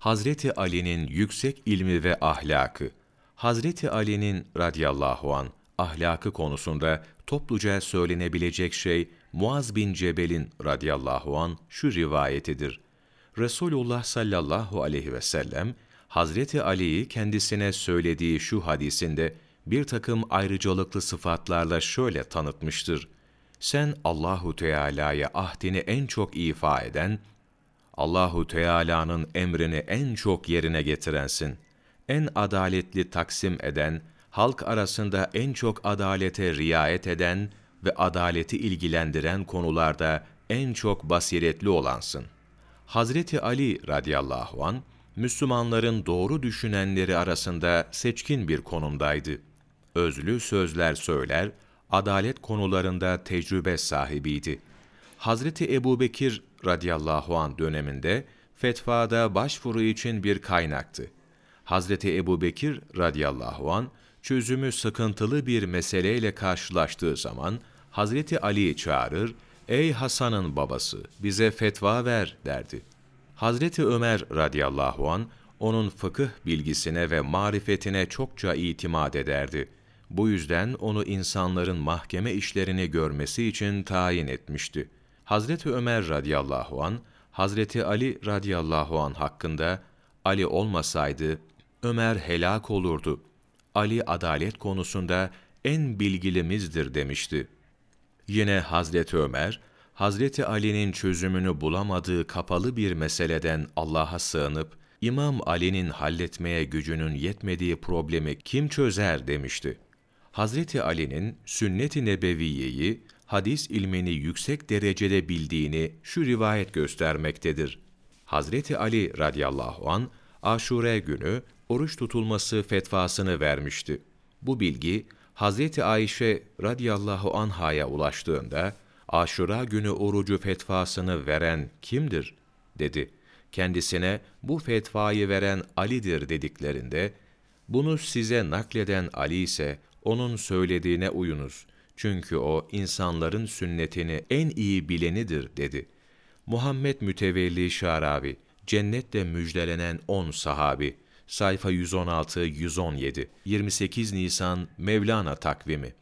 Hazreti Ali'nin yüksek ilmi ve ahlakı. Hazreti Ali'nin radıyallahu an ahlakı konusunda topluca söylenebilecek şey Muaz bin Cebel'in radıyallahu an şu rivayetidir. Resulullah sallallahu aleyhi ve sellem Hazreti Ali'yi kendisine söylediği şu hadisinde bir takım ayrıcalıklı sıfatlarla şöyle tanıtmıştır. Sen Allahu Teala'ya ahdini en çok ifa eden, Allahu Teala'nın emrini en çok yerine getirensin. En adaletli taksim eden, halk arasında en çok adalete riayet eden ve adaleti ilgilendiren konularda en çok basiretli olansın. Hazreti Ali radıyallahu an Müslümanların doğru düşünenleri arasında seçkin bir konumdaydı. Özlü sözler söyler, adalet konularında tecrübe sahibiydi. Hazreti Ebubekir radıyallahu an döneminde fetvada başvuru için bir kaynaktı. Hazreti Ebubekir radıyallahu an çözümü sıkıntılı bir meseleyle karşılaştığı zaman Hazreti Ali'yi çağırır, "Ey Hasan'ın babası, bize fetva ver." derdi. Hazreti Ömer radıyallahu an onun fıkıh bilgisine ve marifetine çokça itimat ederdi. Bu yüzden onu insanların mahkeme işlerini görmesi için tayin etmişti. Hazreti Ömer radıyallahu an Hazreti Ali radıyallahu an hakkında Ali olmasaydı Ömer helak olurdu. Ali adalet konusunda en bilgilimizdir demişti. Yine Hazreti Ömer, Hazreti Ali'nin çözümünü bulamadığı kapalı bir meseleden Allah'a sığınıp, İmam Ali'nin halletmeye gücünün yetmediği problemi kim çözer demişti. Hazreti Ali'nin sünnet-i nebeviyeyi, hadis ilmini yüksek derecede bildiğini şu rivayet göstermektedir. Hazreti Ali radıyallahu an Aşure günü oruç tutulması fetvasını vermişti. Bu bilgi Hazreti Ayşe radıyallahu anhaya ulaştığında Aşura günü orucu fetvasını veren kimdir? dedi. Kendisine bu fetvayı veren Ali'dir dediklerinde, bunu size nakleden Ali ise onun söylediğine uyunuz. Çünkü o insanların sünnetini en iyi bilenidir dedi. Muhammed Mütevelli Şarabi, cennette müjdelenen on sahabi, sayfa 116-117, 28 Nisan Mevlana takvimi.